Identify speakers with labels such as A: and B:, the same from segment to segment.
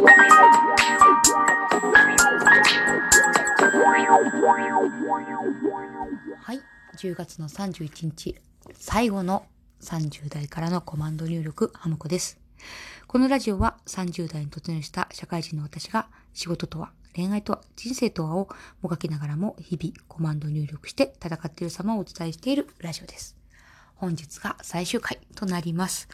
A: はい、10月の31日、最後の30代からのコマンド入力、ハムコです。このラジオは30代に突入した社会人の私が仕事とは、恋愛とは、人生とはをもがきながらも日々コマンド入力して戦っている様をお伝えしているラジオです。本日が最終回となります。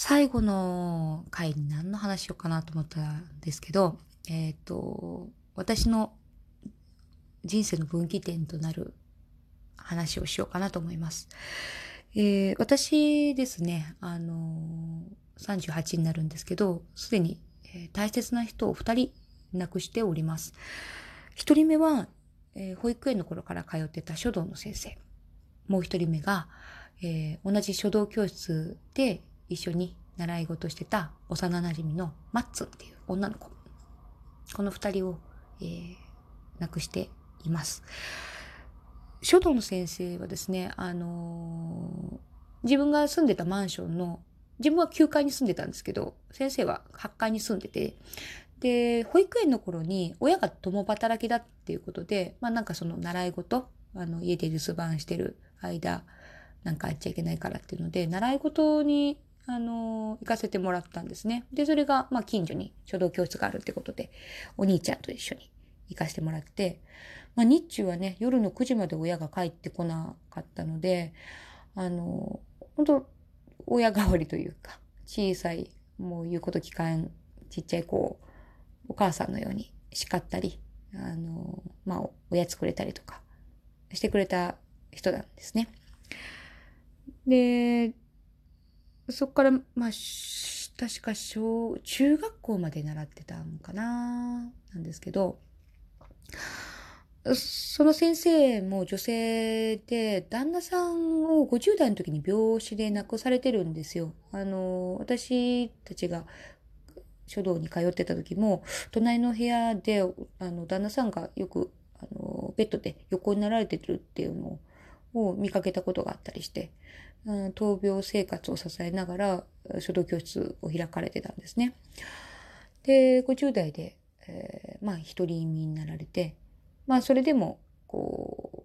A: 最後の回に何の話しようかなと思ったんですけど、えっ、と、私の人生の分岐点となる話をしようかなと思います。えー私ですね、あのー38になるんですけど、すでに、えー大切な人を2人亡くしております。1人目は、えー保育園の頃から通ってた書道の先生。もう1人目が、えー同じ書道教室で一緒に習い事してた幼馴染のマッツンっていう女の子。この2人を、えー亡くしています。書道の先生はですね、あのー自分が住んでたマンションの、自分は9階に住んでたんですけど、先生は8階に住んでて、で、保育園の頃に親が共働きだっていうことで、まあなんかその習い事、あの家で留守番してる間、なんかやっちゃいけないからっていうので、習い事に、あのー行かせてもらったんですね。で、それが、まあ近所に書道教室があるってことで、お兄ちゃんと一緒に行かせてもらって、まあ、日中はね、夜の9時まで親が帰ってこなかったので、あの、本当親代わりというか、小さい、もう言うこと聞かん、ちっちゃい子を、お母さんのように叱ったり、あの、まあ、おやつくれたりとか、してくれた人なんですね。で、そこから、まあ、確か小、中学校まで習ってたんかな、なんですけど、その先生も女性で、旦那さんを50代の時に病死で亡くされてるんですよ。あの、私たちが書道に通ってた時も、隣の部屋で、あの、旦那さんがよく、あの、ベッドで横になられてるっていうのを見かけたことがあったりして、闘病生活を支えながら書道教室を開かれてたんですね。で、50代で、えーまあ、独り身になられて、まあ、それでも、こ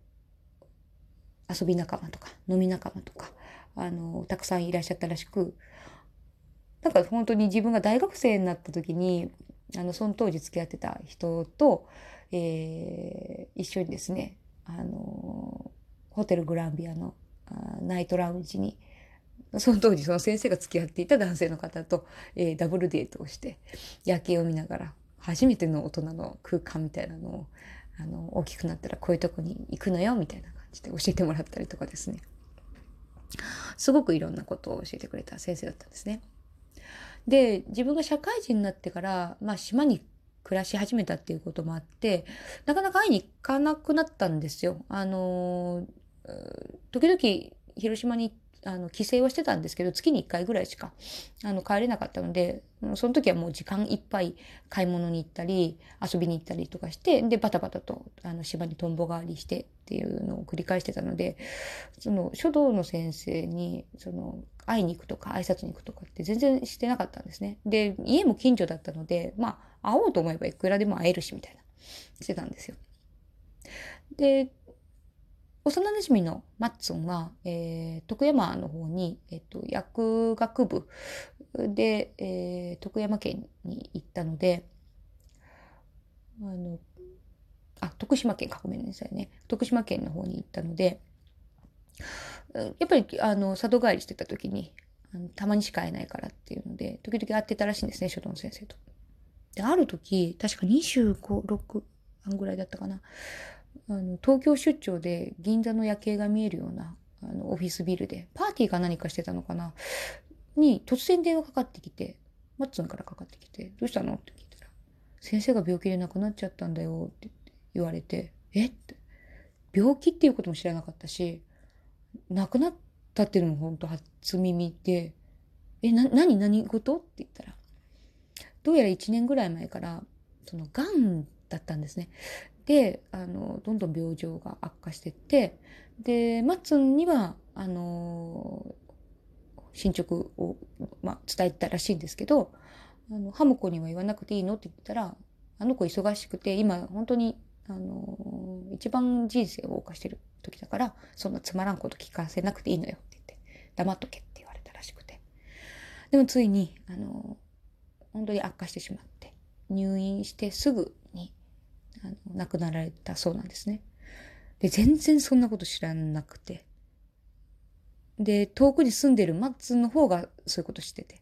A: う、遊び仲間とか、飲み仲間とか、あの、たくさんいらっしゃったらしく、なんか本当に自分が大学生になった時に、あの、その当時付き合ってた人と、えー一緒にですね、あの、ホテルグランビアのナイトラウンジに、その当時その先生が付き合っていた男性の方と、えーダブルデートをして、夜景を見ながら、初めての大人の空間みたいなのを、あの、大きくなったらこういうとこに行くのよ、みたいな感じで教えてもらったりとかですね。すごくいろんなことを教えてくれた先生だったんですね。で、自分が社会人になってから、まあ島に暮らし始めたっていうこともあって、なかなか会いに行かなくなったんですよ。あの、ー時々広島にあの帰省はしてたんですけど、月に1回ぐらいしかあの帰れなかったので、その時はもう時間いっぱい買い物に行ったり、遊びに行ったりとかして、で、バタバタとあの島にとんぼ返りしてっていうのを繰り返してたので、その書道の先生に、その、会いに行くとか挨拶に行くとかって全然してなかったんですね。で、家も近所だったので、まあ、会おうと思えばいくらでも会えるし、みたいな、してたんですよ。で、幼馴染のマッツンは、えー徳山の方に、えっと、薬学部で、えー徳山県に行ったので、あの、あ、徳島県か、ごめんなさいね。徳島県の方に行ったので、やっぱり、あの、里帰りしてた時に、たまにしか会えないからっていうので、時々会ってたらしいんですね、書道の先生と。で、ある時、確か25、6ぐらいだったかな。あの、東京出張で銀座の夜景が見えるような、あの、オフィスビルで、パーティーか何かしてたのかな？に、突然電話かかってきて、マッツンからかかってきて、どうしたの？って聞いたら、先生が病気で亡くなっちゃったんだよって言われて、え？って、病気っていうことも知らなかったし、亡くなったっていうのも本当初耳で、え、な、何何事？って言ったら、どうやら1年ぐらい前から、その、癌だったんですね。で、あの、どんどん病状が悪化してって、で、マッツンには、あの、進捗を、まあ、伝えたらしいんですけど、あの、ハムコには言わなくていいのって言ったら、あの子忙しくて、今本当に、あの、一番人生を謳歌してる時だから、そんなつまらんこと聞かせなくていいのよって言って、黙っとけって言われたらしくて。でもついに、あの、本当に悪化してしまって、入院してすぐ、あの、亡くなられたそうなんですね。で、全然そんなこと知らなくて。で、遠くに住んでるマッツンの方がそういうことしてて。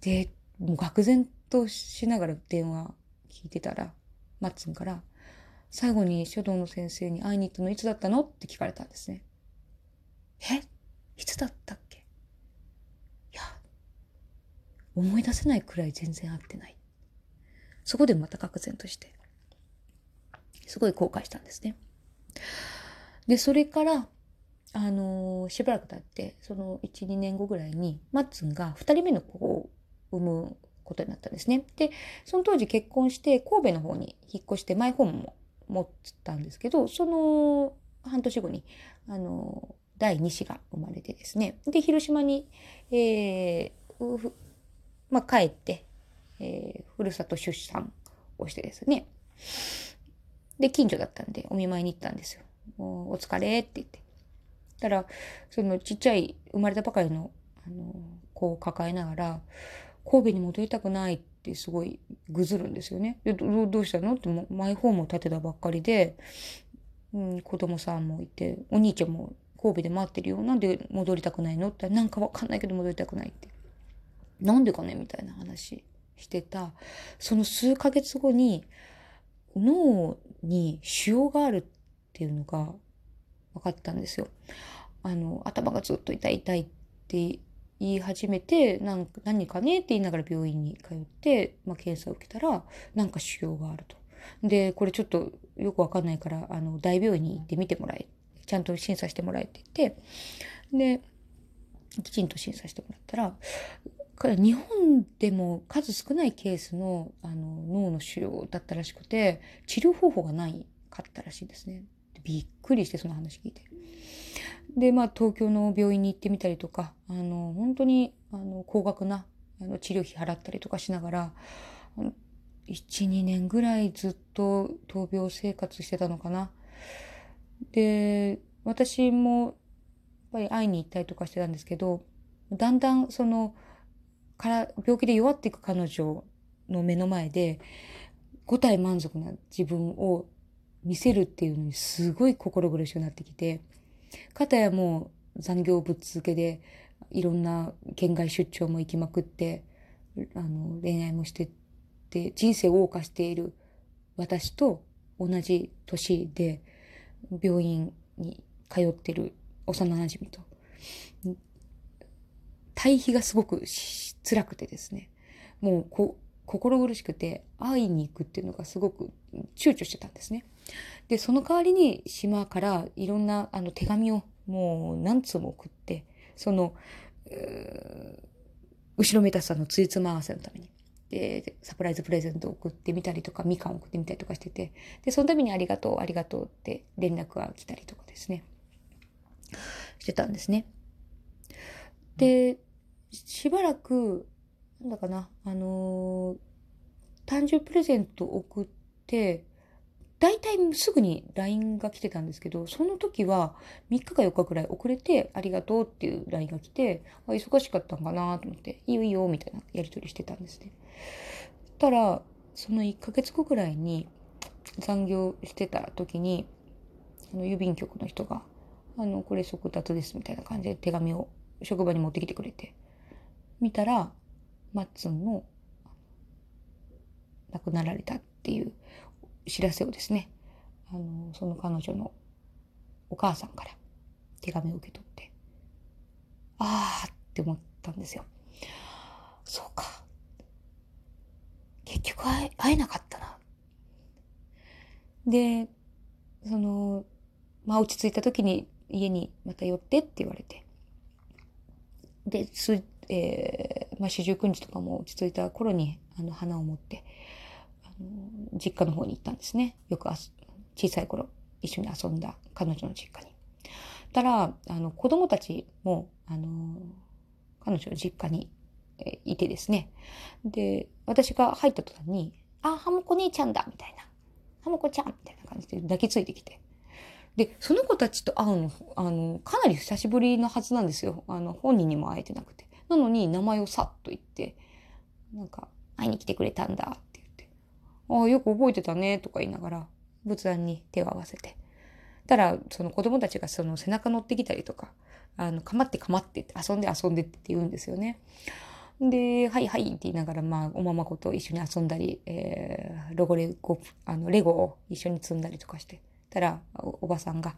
A: で、もう愕然としながら電話聞いてたら、マッツンから、最後に書道の先生に会いに行ったのいつだったの？って聞かれたんですね。え？いつだったっけいや、思い出せないくらい全然会ってない。そこでまた愕然として、すごい後悔したんですね。で、それから、あのー、しばらく経って、その1、2年後ぐらいに、マッツンが2人目の子を産むことになったんですね。で、その当時結婚して神戸の方に引っ越してマイホームも持ったんですけど、その半年後に、あの、第2子が生まれてですね。で、広島に、えー、まあ、帰って、えー、ふるさと出産をしてですね。で、近所だったんで、お見舞いに行ったんですよ。お疲れって言って。たら、そのちっちゃい生まれたばかりの、あの、子を抱えながら、神戸に戻りたくないってすごいぐずるんですよね。でどどうしたの？ってもマイホームを建てたばっかりで、うん、子供さんもいて、お兄ちゃんも神戸で待ってるよ。なんで戻りたくないの？ってなんかわかんないけど戻りたくないって。なんでかね？みたいな話してた。その数ヶ月後に脳に腫瘍があるっていうのが分かったんですよ。あの、頭がずっと痛い痛いって言い始めて、なんか何かねって言いながら病院に通って、まあ、検査を受けたら、なんか腫瘍があると。で、これちょっとよくわかんないから、あの、大病院に行ってみてもらえ。ちゃんと審査してもらえって言って、で、きちんと審査してもらったら、から日本でも数少ないケースのあの脳の腫瘍だったらしくて、治療方法がないかったらしいですね。びっくりしてその話聞いて。で、まあ、東京の病院に行ってみたりとか、あの、本当に、あの、高額な、あの、治療費払ったりとかしながら、1、2年ぐらいずっと闘病生活してたのかな。で、私も、やっぱり会いに行ったりとかしてたんですけど、だんだん、その、から、病気で弱っていく彼女の目の前で、五体満足な自分を見せるっていうのにすごい心苦しくなってきて、かたやもう残業ぶっ続けで、いろんな県外出張も行きまくって、あの、恋愛もしてって、人生を謳歌している私と同じ年で、病院に通ってる幼馴染と、対比がすごく辛くてですね、もうこ心苦しくて会いに行くっていうのがすごく躊躇してたんですね。で、その代わりに島からいろんなあの手紙をもう何通も送って、その、後ろめたさのついつま合わせのために。で、サプライズプレゼントを送ってみたりとか、みかんを送ってみたりとかしてて、で、その度にありがとう、ありがとうって連絡が来たりとかですね、してたんですね。で、しばらく、なんだかな、あのー、誕生日プレゼント送って、大体すぐに LINE が来てたんですけど、その時は3日か4日くらい遅れてありがとうっていう LINE が来て、あ忙しかったんかなと思って、いいよいいよみたいなやり取りしてたんですね。たら、その1ヶ月後くらいに残業してた時に、あの郵便局の人が、あの、これ速達ですみたいな感じで手紙を職場に持ってきてくれて、見たら、マッツンの亡くなられたっていう知らせをですね、あの、その彼女のお母さんから手紙を受け取って、ああって思ったんですよ。そうか。結局会え会えなかったな。で、その、まあ落ち着いた時に家にまた寄ってって言われて。で、す、えー、まあ四十九日とかも落ち着いた頃にあの花を持って、あの実家の方に行ったんですね。よく小さい頃一緒に遊んだ彼女の実家に。たら、あの、子供たちも、あの、彼女の実家にえいてですね。で、私が入った途端に、あ、ハモコ姉ちゃんだみたいな。ハモコちゃんみたいな感じで抱きついてきて。で、その子たちと会うの、あの、かなり久しぶりのはずなんですよ。あの、本人にも会えてなくて。なのに、名前をさっと言って、なんか、会いに来てくれたんだって言って、ああ、よく覚えてたね、とか言いながら、仏壇に手を合わせて。たら、その子供たちがその背中乗ってきたりとか、あの、かまってかまってって、遊んで遊んでって言うんですよね。で、はいはいって言いながら、まあ、おままごと一緒に遊んだり、えー、ロゴレゴ、あの、レゴを一緒に積んだりとかして。たらお、おばさんが、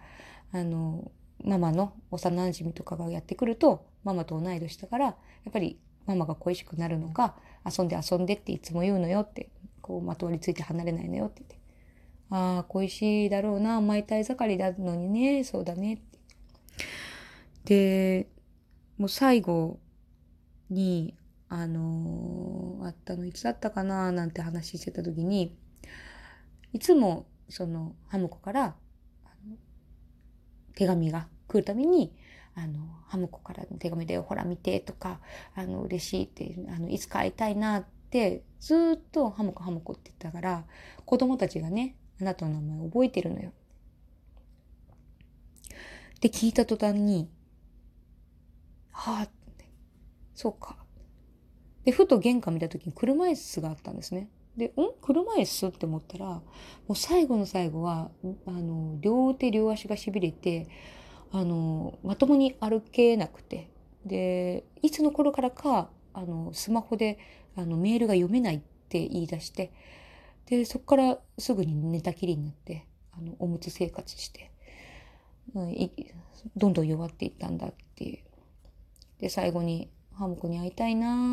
A: あの、ママの幼馴染とかがやってくると、ママと同い年だから、やっぱりママが恋しくなるのが、遊んで遊んでっていつも言うのよって、こう、まとわりついて離れないのよって言って。ああ、恋しいだろうな、甘えたい盛りだのにね、そうだねって。で、もう最後に、あのー、あったのいつだったかななんて話してた時に、いつもそのハムコから手紙が来るたびに、あの、ハムコからの手紙で、ほら見てとか、あの、嬉しいって、あの、いつか会いたいなって、ずっとハムコハムコって言ったから、子供たちがね、あなたの名前覚えてるのよ。で、聞いた途端に、はあ、そうか。で、ふと玄関見た時に車椅子があったんですね。で、ん？車椅子って思ったら、もう最後の最後は、あの、両手両足が痺れて、あの、まともに歩けなくて、で、いつの頃からか、あの、スマホで、あの、メールが読めないって言い出して、で、そこからすぐに寝たきりになって、あの、おむつ生活して、うん、どんどん弱っていったんだっていう。で、最後に、ハムコに会いたいな